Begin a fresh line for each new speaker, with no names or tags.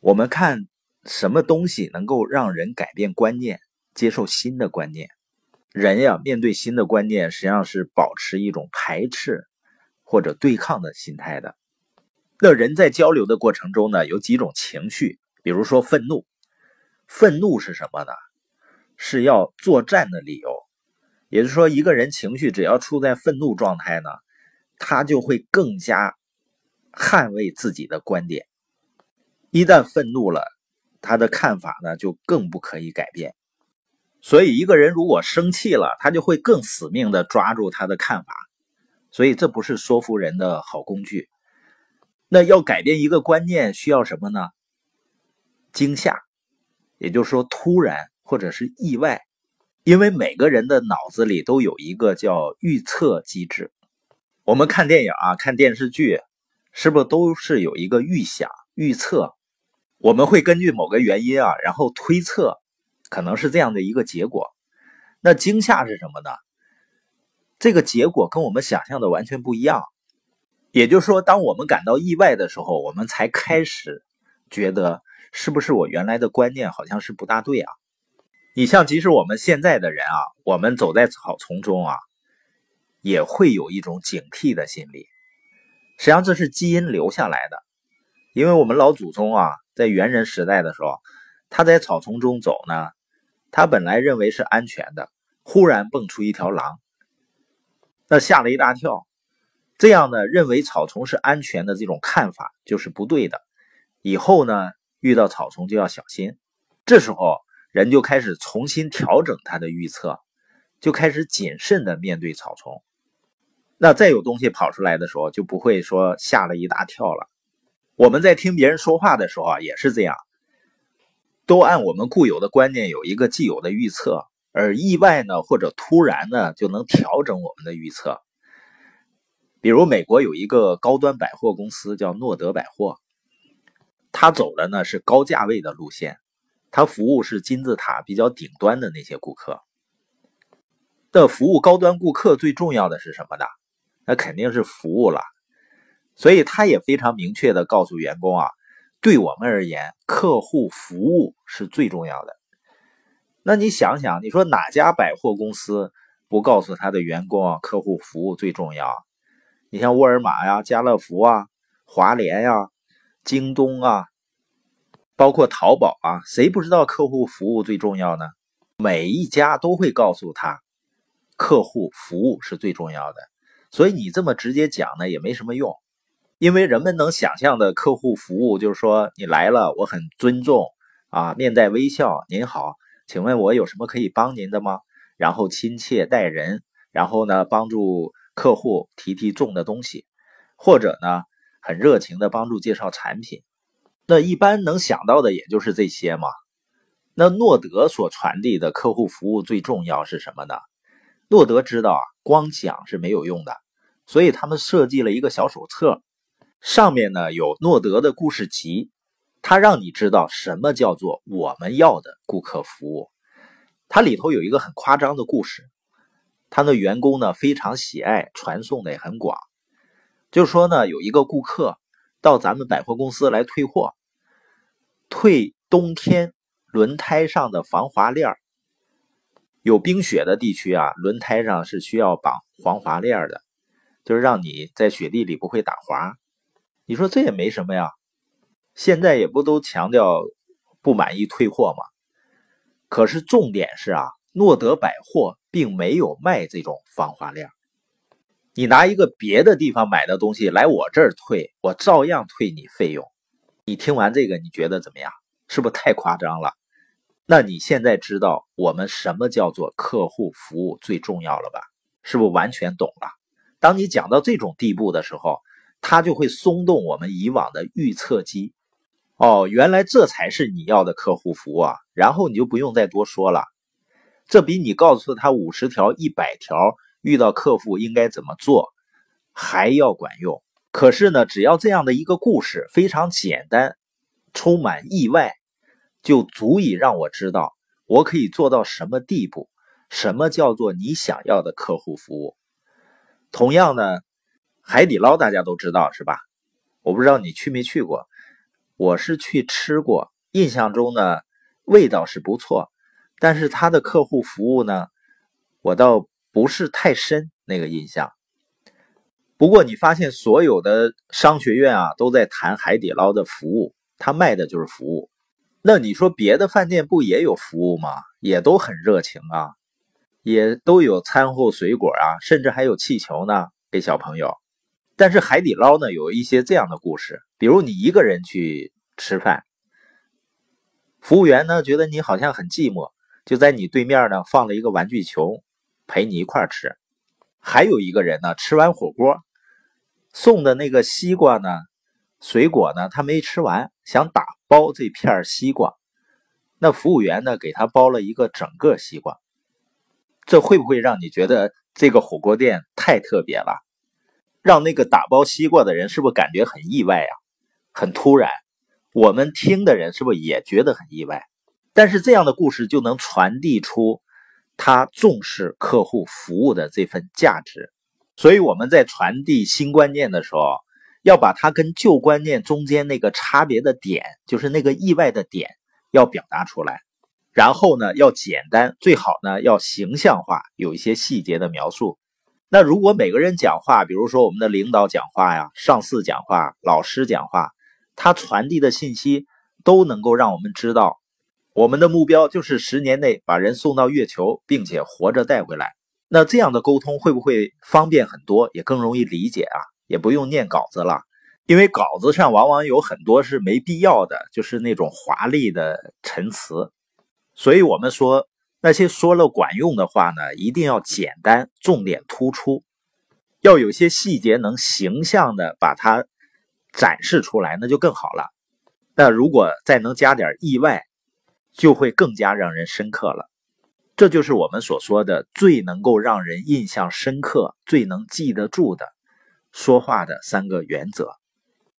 我们看什么东西能够让人改变观念，接受新的观念？人呀，面对新的观念，实际上是保持一种排斥或者对抗的心态的。那人在交流的过程中呢，有几种情绪，比如说愤怒。愤怒是什么呢？是要作战的理由。也就是说，一个人情绪只要处在愤怒状态呢，他就会更加捍卫自己的观点。一旦愤怒了，他的看法呢就更不可以改变。所以，一个人如果生气了，他就会更死命的抓住他的看法。所以，这不是说服人的好工具。那要改变一个观念，需要什么呢？惊吓，也就是说突然或者是意外。因为每个人的脑子里都有一个叫预测机制。我们看电影啊，看电视剧，是不是都是有一个预想、预测？我们会根据某个原因啊，然后推测。可能是这样的一个结果，那惊吓是什么呢？这个结果跟我们想象的完全不一样。也就是说，当我们感到意外的时候，我们才开始觉得是不是我原来的观念好像是不大对啊？你像，即使我们现在的人啊，我们走在草丛中啊，也会有一种警惕的心理。实际上，这是基因留下来的，因为我们老祖宗啊，在猿人时代的时候，他在草丛中走呢。他本来认为是安全的，忽然蹦出一条狼，那吓了一大跳。这样呢，认为草丛是安全的这种看法就是不对的。以后呢，遇到草丛就要小心。这时候人就开始重新调整他的预测，就开始谨慎的面对草丛。那再有东西跑出来的时候，就不会说吓了一大跳了。我们在听别人说话的时候啊，也是这样。都按我们固有的观念有一个既有的预测，而意外呢或者突然呢就能调整我们的预测。比如美国有一个高端百货公司叫诺德百货，它走的呢是高价位的路线，它服务是金字塔比较顶端的那些顾客。的服务高端顾客最重要的是什么呢？那肯定是服务了，所以他也非常明确的告诉员工啊。对我们而言，客户服务是最重要的。那你想想，你说哪家百货公司不告诉他的员工啊，客户服务最重要？你像沃尔玛呀、家乐福啊、华联呀、京东啊，包括淘宝啊，谁不知道客户服务最重要呢？每一家都会告诉他，客户服务是最重要的。所以你这么直接讲呢，也没什么用。因为人们能想象的客户服务，就是说你来了，我很尊重啊，面带微笑，您好，请问我有什么可以帮您的吗？然后亲切待人，然后呢，帮助客户提提重的东西，或者呢，很热情的帮助介绍产品。那一般能想到的也就是这些嘛。那诺德所传递的客户服务最重要是什么呢？诺德知道啊，光讲是没有用的，所以他们设计了一个小手册。上面呢有诺德的故事集，它让你知道什么叫做我们要的顾客服务。它里头有一个很夸张的故事，他的员工呢非常喜爱，传送的也很广。就说呢有一个顾客到咱们百货公司来退货，退冬天轮胎上的防滑链有冰雪的地区啊，轮胎上是需要绑防滑链的，就是让你在雪地里不会打滑。你说这也没什么呀，现在也不都强调不满意退货吗？可是重点是啊，诺德百货并没有卖这种防滑链。你拿一个别的地方买的东西来我这儿退，我照样退你费用。你听完这个，你觉得怎么样？是不是太夸张了？那你现在知道我们什么叫做客户服务最重要了吧？是不是完全懂了？当你讲到这种地步的时候。它就会松动我们以往的预测机，哦，原来这才是你要的客户服务啊！然后你就不用再多说了，这比你告诉他五十条、一百条遇到客户应该怎么做还要管用。可是呢，只要这样的一个故事非常简单，充满意外，就足以让我知道我可以做到什么地步，什么叫做你想要的客户服务。同样呢。海底捞大家都知道是吧？我不知道你去没去过。我是去吃过，印象中呢味道是不错，但是他的客户服务呢，我倒不是太深那个印象。不过你发现所有的商学院啊都在谈海底捞的服务，他卖的就是服务。那你说别的饭店不也有服务吗？也都很热情啊，也都有餐后水果啊，甚至还有气球呢给小朋友。但是海底捞呢有一些这样的故事，比如你一个人去吃饭，服务员呢觉得你好像很寂寞，就在你对面呢放了一个玩具球陪你一块吃。还有一个人呢吃完火锅送的那个西瓜呢，水果呢他没吃完，想打包这片西瓜，那服务员呢给他包了一个整个西瓜，这会不会让你觉得这个火锅店太特别了？让那个打包西瓜的人是不是感觉很意外啊？很突然，我们听的人是不是也觉得很意外？但是这样的故事就能传递出他重视客户服务的这份价值。所以我们在传递新观念的时候，要把它跟旧观念中间那个差别的点，就是那个意外的点，要表达出来。然后呢，要简单，最好呢要形象化，有一些细节的描述。那如果每个人讲话，比如说我们的领导讲话呀、上司讲话、老师讲话，他传递的信息都能够让我们知道，我们的目标就是十年内把人送到月球，并且活着带回来。那这样的沟通会不会方便很多，也更容易理解啊？也不用念稿子了，因为稿子上往往有很多是没必要的，就是那种华丽的陈词。所以我们说。那些说了管用的话呢，一定要简单，重点突出，要有些细节能形象的把它展示出来，那就更好了。那如果再能加点意外，就会更加让人深刻了。这就是我们所说的最能够让人印象深刻、最能记得住的说话的三个原则。